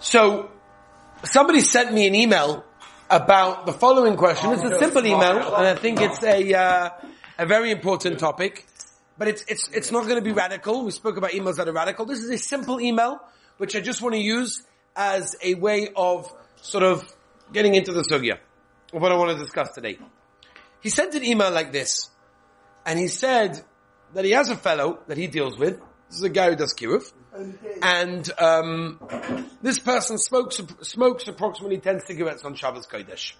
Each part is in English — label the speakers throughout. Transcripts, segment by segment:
Speaker 1: So, somebody sent me an email about the following question. It's a simple email, and I think it's a uh, a very important topic. But it's it's it's not going to be radical. We spoke about emails that are radical. This is a simple email, which I just want to use as a way of sort of getting into the sugya of what I want to discuss today. He sent an email like this, and he said that he has a fellow that he deals with. This is a guy who does kiruv, and um, this person smokes smokes approximately ten cigarettes on Shabbos Kodesh.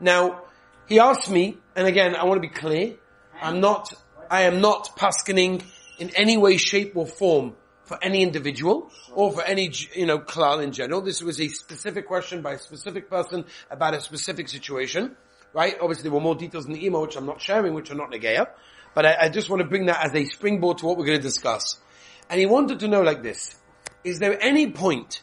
Speaker 1: Now, he asked me, and again, I want to be clear. I'm not, I am not paskening in any way, shape, or form for any individual or for any, you know, klal in general. This was a specific question by a specific person about a specific situation, right? Obviously, there were more details in the email, which I'm not sharing, which are not negaya, but I, I just want to bring that as a springboard to what we're going to discuss. And he wanted to know like this, is there any point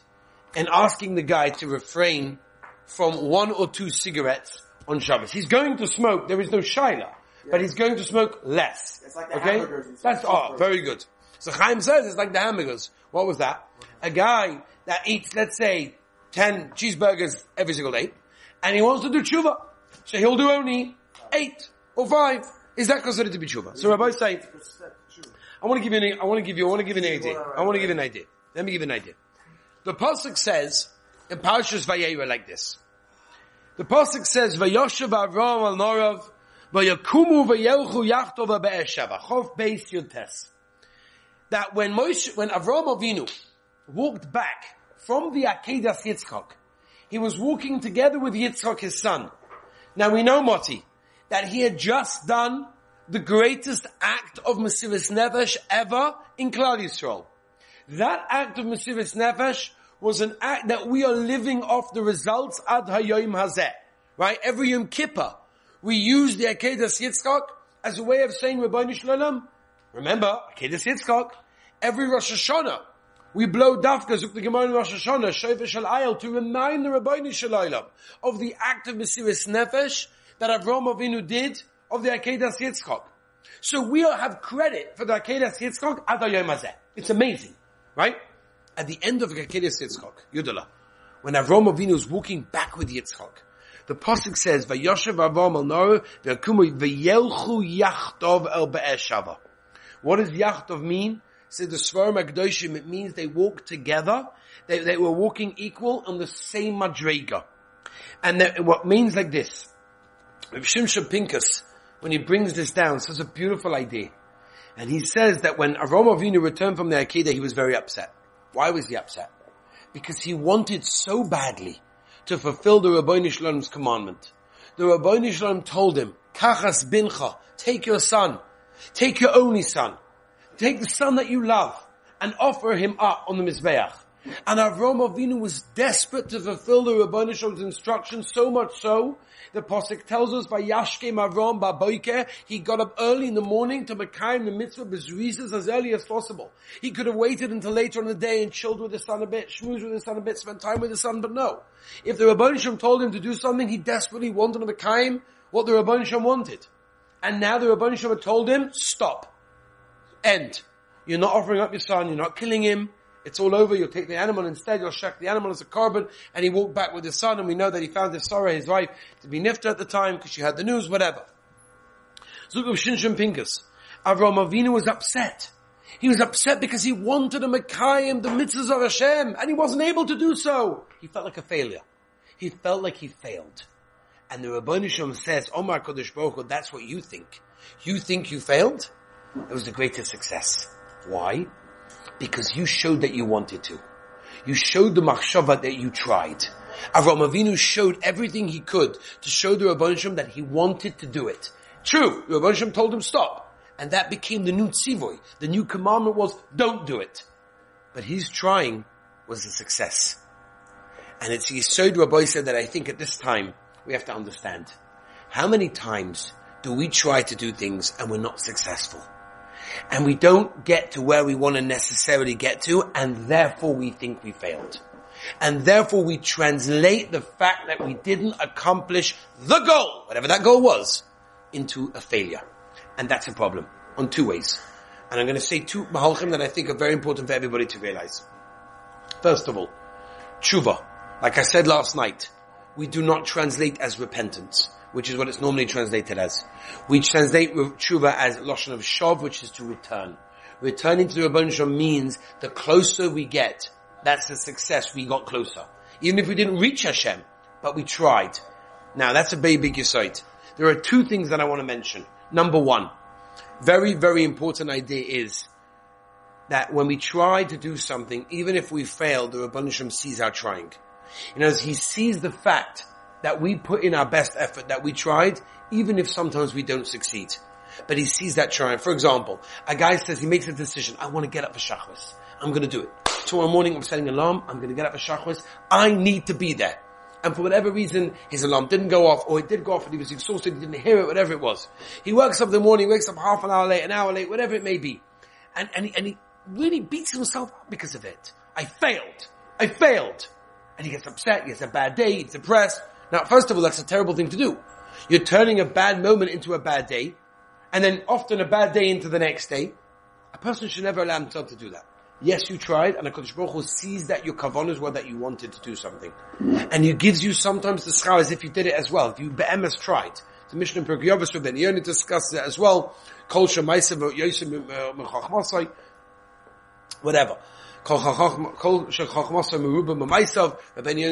Speaker 1: in asking the guy to refrain from one or two cigarettes on Shabbos? He's going to smoke, there is no shaila, but he's going to smoke less.
Speaker 2: It's like the
Speaker 1: okay?
Speaker 2: hamburgers
Speaker 1: That's, oh, very good. So Chaim says it's like the hamburgers. What was that? A guy that eats, let's say, 10 cheeseburgers every single day, and he wants to do tshuva. So he'll do only 8 or 5. Is that considered to be tshuva? So Rabbi say, I want to give you an, I want to give you, I want to give an idea. I want to give you an idea. Let me give you an idea. The Pasuk says, in Parashas Vayera like this. The Pasuk says, Vayoshev Avram al Norav, Vayakumu vayelchu yachtova be'eshava. Chov beis yudtes. That when Moshe, when Avram Avinu walked back from the Akedas Yitzchak, he was walking together with Yitzchak, his son. Now we know, Moti, that he had just done the greatest act of Mesiris Nefesh ever in Klal Yisrael. That act of Mesiris Nefesh was an act that we are living off the results ad hayoim hazeh. Right? Every Yom Kippur, we use the Akedas Yitzchak as a way of saying Rabbi Shalom. Remember, Akedas Yitzchak. Every Rosh Hashanah, we blow dafka zuk the Gemara in Rosh Hashanah, Shofar Shal to remind the Rabbi Shalom of the act of Mesiris Nefesh that Avram Avinu did of the Akedas Yitzchak. So we all have credit for the Akedas hayom hazeh. It's amazing, right? At the end of Akedas Yitzchak, Yudala, when Avram Avinu is walking back with Yitzchak, the pasuk says, "Vayoshev Avram al Nor v'yakumu v'yelchu yachtov el be'eshava." What does yachtov mean? Says the Svarim Akdoshim, it means they walk together. They, they were walking equal on the same madrega. And that, what means like this, Rav Shimshon Pinkus, when he brings this down, says a beautiful idea. And he says that when Avram Avinu returned from the Akedah, he was very upset. Why was he upset? Because he wanted so badly to fulfill the Rabbi Shalom's commandment. The Rabbi Shalom told him, Kachas bincha, take your son, take your only son, take the son that you love, and offer him up on the Mizbeach. And Avram Avinu was desperate to fulfill the Rabbi Shalom's instructions, so much so, the Pasuk tells us by Yashkem Avram Baboike, he got up early in the morning to Mekayim the mitzvah bezrizas as early as possible. He could have waited until later in the day and chilled with his son a bit, schmoozed with his son a bit, spent time with his son, but no. If the Rabbi Shalom told him to do something, he desperately wanted to Mekayim what the Rabbi Shalom wanted. And now the Rabbi Shalom had told him, stop. End. You're not offering up your son, you're not killing him, it's all over, you'll take the animal instead, you'll shuck the animal as a carbon, and he walked back with his son, and we know that he found his Sarah, his wife, to be nifta at the time, because she had the news, whatever. Zug of Shimshon Pinkus. Avram Avinu was upset. He was upset because he wanted to Mekayim, the mitzvahs of Hashem, and he wasn't able to do so. He felt like a failure. He felt like he failed. And the Rabbi Shalom says, Omar Kodesh Baruch Hu, that's what you think. You think you failed? It was the greatest success. Why? Because you showed that you wanted to. You showed the machshava that you tried. Avram Avinu showed everything he could to show the Rabban Shem that he wanted to do it. True, the Rabban Shem told him stop. And that became the new tzivoy. The new commandment was don't do it. But his trying was a success. And it's Yisod Rabbi said that I think at this time we have to understand. How many times do we try to do things and we're not successful? And we don't get to where we want to necessarily get to, and therefore we think we failed. And therefore we translate the fact that we didn't accomplish the goal, whatever that goal was, into a failure. And that's a problem on two ways. And I'm going to say two mahalchim that I think are very important for everybody to realize. First of all, tshuva, like I said last night, we do not translate as repentance, which is what it's normally translated as. We translate tshuva as lashon of shav, which is to return. Returning to the Rabban Shalom means the closer we get, that's the success, we got closer. Even if we didn't reach Hashem, but we tried. Now that's a very big insight. There are two things that I want to mention. Number one, very, very important idea is that when we try to do something, even if we fail, the Rabban Shalom sees our trying. You know, he sees the fact that we put in our best effort, that we tried, even if sometimes we don't succeed. But he sees that trying. For example, a guy says he makes a decision, I want to get up for Shachris. I'm going to do it. Tomorrow morning I'm setting an alarm, I'm going to get up for Shachris. I need to be there. And for whatever reason, his alarm didn't go off, or it did go off and he was exhausted, he didn't hear it, whatever it was. He works up in the morning, wakes up half an hour late, an hour late, whatever it may be. And, and, he, and he really beats himself up because of it. I failed. I failed. And he gets upset, he has a bad day, he's depressed. Now, first of all, that's a terrible thing to do. You're turning a bad moment into a bad day, and then often a bad day into the next day. A person should never allow himself to do that. Yes, you tried, and HaKadosh Baruch Hu sees that your kavanahs were that you wanted to do something. And He gives you sometimes the schar as if you did it as well, if you be'emes tried. The Mishnah Perk Yovis Ben Yoni discusses it as well. Whatever. Rabbi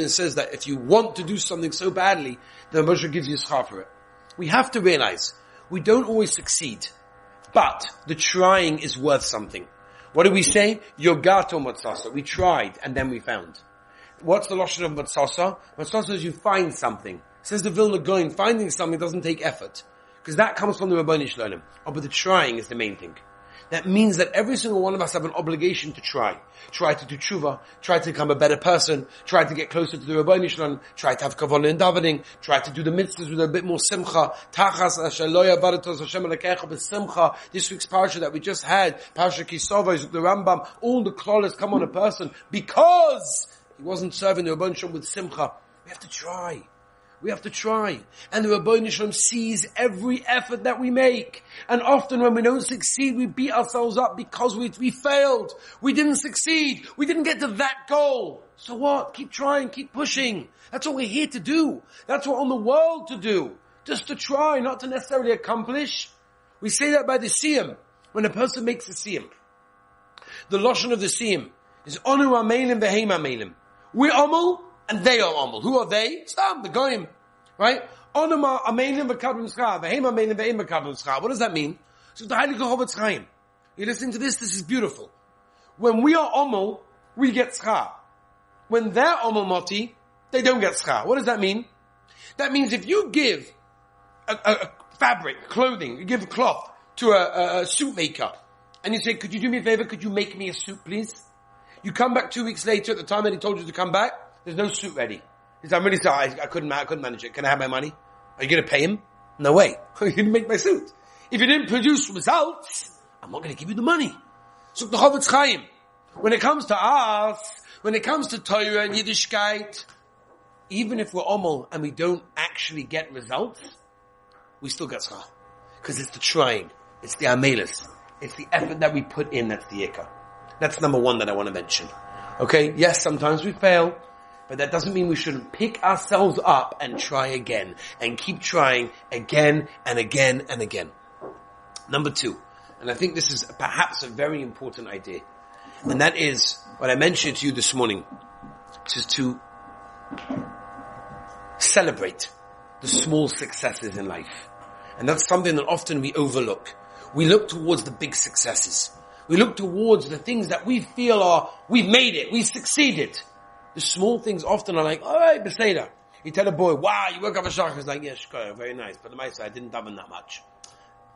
Speaker 1: says that if you want to do something so badly, the Moshe gives you schar for it. We have to realize we don't always succeed, but the trying is worth something. What do we say? Yogato matzasa. We tried and then we found. What's the lotion of matzasa? Matzasa is you find something. Says the Vilna Gaon, finding something doesn't take effort. Because that comes from the Rabbani Shalom. Oh, but the trying is the main thing. That means that every single one of us have an obligation to try. Try to do tshuva, try to become a better person, try to get closer to the Rabbi Shalom, try to have kavanah and davening, try to do the mitzvahs with a bit more simcha. Tachas b'simcha. This week's parsha that we just had, parsha Ki Savo, the Rambam, all the klolas come on a person because he wasn't serving the Rabbi Shalom with simcha. We have to try. We have to try. And the Rabbi Shalom sees every effort that we make. And often when we don't succeed, we beat ourselves up because we, we failed. We didn't succeed. We didn't get to that goal. So what? Keep trying, keep pushing. That's what we're here to do. That's what on the world to do. Just to try, not to necessarily accomplish. We say that by the siyum. When a person makes a siyum. The lotion of the siyum is onu amelim v'heim amelim. We're amul, and they are Amal. Who are they? Stam, the Goyim. Right? What does that mean? So the Heilige Chofetz Chaim. You listen to this, this is beautiful. When we are Amal, we get schar. When they're Amal Moti, they don't get schar. What does that mean? That means if you give a, a, a fabric, clothing, you give cloth to a, a, a suit maker, and you say, could you do me a favor, could you make me a suit please? You come back two weeks later at the time that he told you to come back, there's no suit ready. I'm really sorry. I, I couldn't, I couldn't manage it. Can I have my money? Are you going to pay him? No way. you didn't make my suit. If you didn't produce results, I'm not going to give you the money. So the Chofetz Chaim, when it comes to us, when it comes to Torah and Yiddishkeit, even if we're omel and we don't actually get results, we still get schar. Because it's the trying. It's the amelis. It's the effort that we put in that's the ikka. That's number one that I want to mention. Okay? Yes, sometimes we fail. But that doesn't mean we shouldn't pick ourselves up and try again and keep trying again and again and again. Number two, and I think this is perhaps a very important idea, and that is what I mentioned to you this morning, which is to celebrate the small successes in life. And that's something that often we overlook. We look towards the big successes. We look towards the things that we feel are, we've made it, we've succeeded. The small things often are like, alright, Beseda. You tell a boy, wow, you woke up a shach. He's like, yeah, shkoya, very nice. But the mice, I didn't daven that much.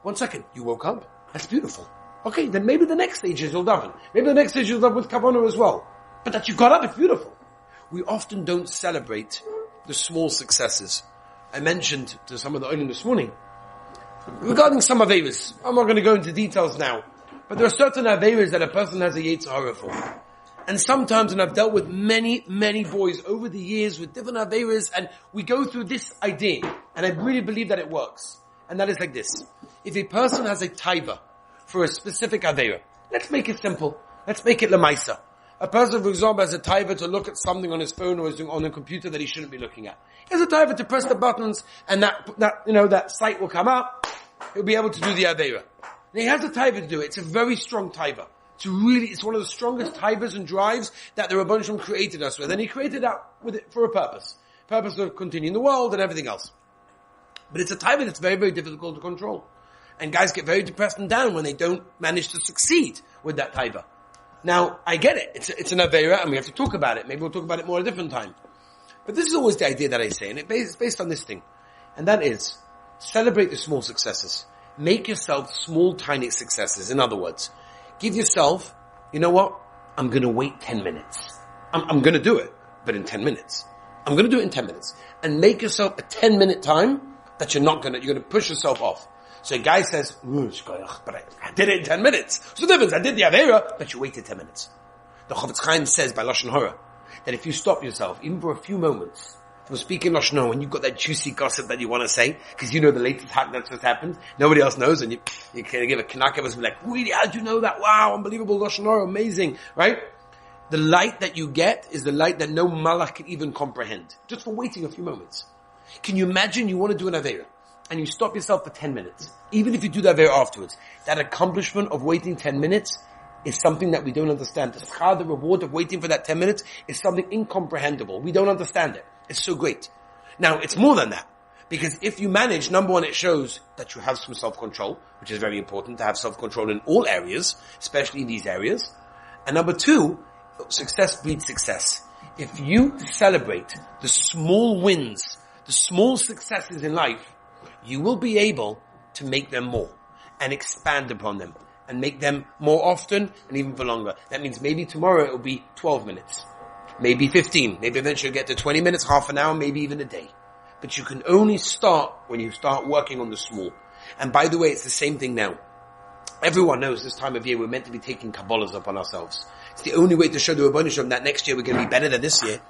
Speaker 1: One second, you woke up? That's beautiful. Okay, then maybe the next stage is you'll daven. Maybe the next stage you'll daven with kavanah as well. But that you got up, it's beautiful. We often don't celebrate the small successes. I mentioned to some of the olim this morning, regarding some Averas, I'm not going to go into details now, but there are certain Averas that a person has a Yetzer Hara for. And sometimes, and I've dealt with many, many boys over the years with different Averas, and we go through this idea, and I really believe that it works. And that is like this. If a person has a taiva for a specific Avera, let's make it simple. Let's make it Lamaisa. A person, for example, has a taiva to look at something on his phone or on a computer that he shouldn't be looking at. He has a taiva to press the buttons and that, that, you know, that site will come up. He'll be able to do the Aveira. And he has a taiva to do it. It's a very strong taiva. It's really, it's one of the strongest taivas and drives that the Rabban created us with. And he created that with it for a purpose. Purpose of continuing the world and everything else. But it's a taiva that's very, very difficult to control. And guys get very depressed and down when they don't manage to succeed with that taiva. Now, I get it. It's, it's an Avera and we have to talk about it. Maybe we'll talk about it more at a different time. But this is always the idea that I say, and it's based on this thing. And that is, celebrate the small successes. Make yourself small, tiny successes. In other words, give yourself, you know what? I'm gonna wait 10 minutes. I'm, I'm gonna do it, but in 10 minutes. I'm gonna do it in 10 minutes. And make yourself a 10 minute time that you're not gonna, you're gonna push yourself off. So a guy says, but I, did it in 10 minutes. What's the difference? I did the Avera, but you waited 10 minutes. The Chofetz Chaim says by Lashon Hora, that if you stop yourself, even for a few moments, from speaking Lashon when you've got that juicy gossip that you want to say, because you know the latest hack that's just happened, nobody else knows, and you, you can give a knack of us like, really, how'd you know that? Wow, unbelievable Lashon amazing, right? The light that you get is the light that no malach can even comprehend, just for waiting a few moments. Can you imagine you want to do an Avera? and you stop yourself for 10 minutes, even if you do that very afterwards, that accomplishment of waiting 10 minutes is something that we don't understand. The reward of waiting for that 10 minutes is something incomprehensible. We don't understand it. It's so great. Now, it's more than that. Because if you manage, number one, it shows that you have some self-control, which is very important to have self-control in all areas, especially in these areas. And number two, success breeds success. If you celebrate the small wins, the small successes in life, you will be able to make them more and expand upon them and make them more often and even for longer. That means maybe tomorrow it will be 12 minutes, maybe 15, maybe eventually get to 20 minutes, half an hour, maybe even a day. But you can only start when you start working on the small. And by the way, it's the same thing now. Everyone knows this time of year we're meant to be taking Kabbalahs upon ourselves. It's the only way to show the Rabbanisham that next year we're going to be better than this year.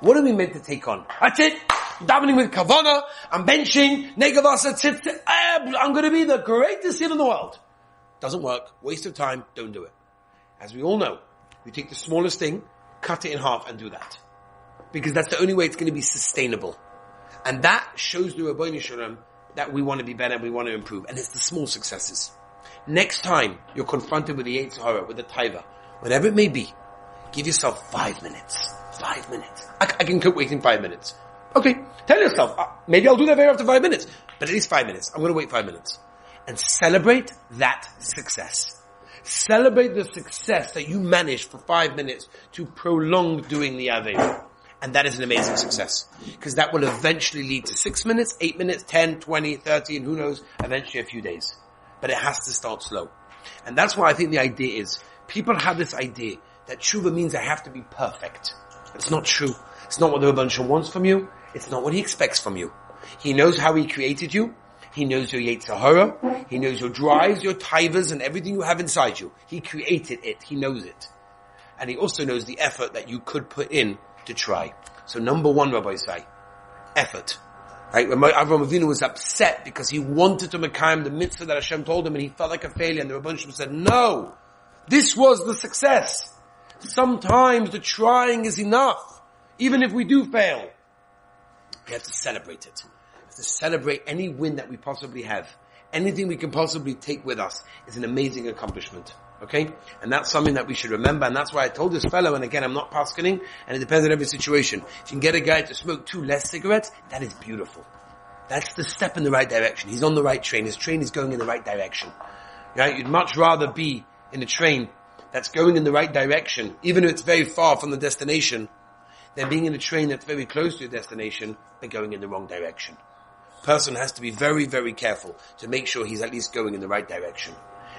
Speaker 1: What are we meant to take on? That's it davening with kavana, I'm benching, negavasa tzitz, eh, I'm going to be the greatest in the world. Doesn't work. Waste of time. Don't do it. As we all know, you take the smallest thing, cut it in half and do that. Because that's the only way it's going to be sustainable. And that shows the Rabbi Shalom that we want to be better, we want to improve. And it's the small successes. Next time you're confronted with the Yetzer Hara, with the Taiva, whatever it may be, give yourself five minutes. Five minutes. I, I can cope waiting five minutes. Okay, tell yourself, uh, maybe I'll do that very after five minutes, but at least five minutes. I'm going to wait five minutes. And celebrate that success. Celebrate the success that you managed for five minutes to prolong doing the Avera. And that is an amazing success. Because that will eventually lead to six minutes, eight minutes, 10, 20, 30, and who knows, eventually a few days. But it has to start slow. And that's why I think the idea is, people have this idea that tshuva means I have to be perfect. It's not true. It's not what the Rebbe wants from you. It's not what he expects from you. He knows how he created you. He knows your Yetzer Hara. He knows your drives, your tivers, and everything you have inside you. He created it. He knows it. And he also knows the effort that you could put in to try. So number one, Rabbi say, effort. Right? Avraham Avinu was upset because he wanted to Mekayim the mitzvah that Hashem told him and he felt like a failure and the Rabban Shem said, no! This was the success. Sometimes the trying is enough. Even if we do fail. We have to celebrate it. To celebrate any win that we possibly have. Anything we can possibly take with us is an amazing accomplishment. Okay? And that's something that we should remember, and that's why I told this fellow, and again, I'm not paskening, and it depends on every situation. If you can get a guy to smoke two less cigarettes, that is beautiful. That's the step in the right direction. He's on the right train. His train is going in the right direction. Right? You'd much rather be in a train that's going in the right direction, even if it's very far from the destination, than being in a train that's very close to your destination but going in the wrong direction. Person has to be very, very careful to make sure he's at least going in the right direction.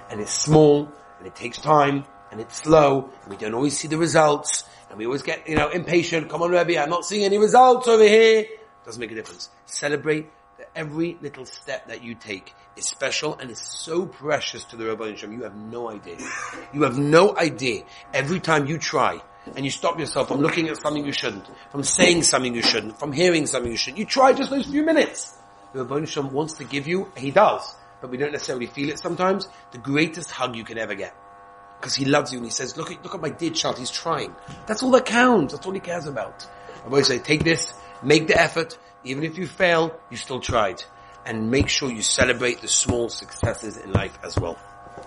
Speaker 1: And it's small, and it takes time, and it's slow, and we don't always see the results, and we always get, you know, impatient. Come on, Rebbe, I'm not seeing any results over here. Doesn't make a difference. Celebrate that every little step that you take is special and is so precious to the Rabbi Shem. You have no idea. You have no idea. Every time you try and you stop yourself from looking at something you shouldn't, from saying something you shouldn't, from hearing something you shouldn't. You try just those few minutes. The Shem wants to give you, he does, but we don't necessarily feel it sometimes, the greatest hug you can ever get. because he loves you and he says, look at, look at my dear child, he's trying. That's all that counts. That's all he cares about. Always say, take this, make the effort, even if you fail, you still tried. And make sure you celebrate the small successes in life as well.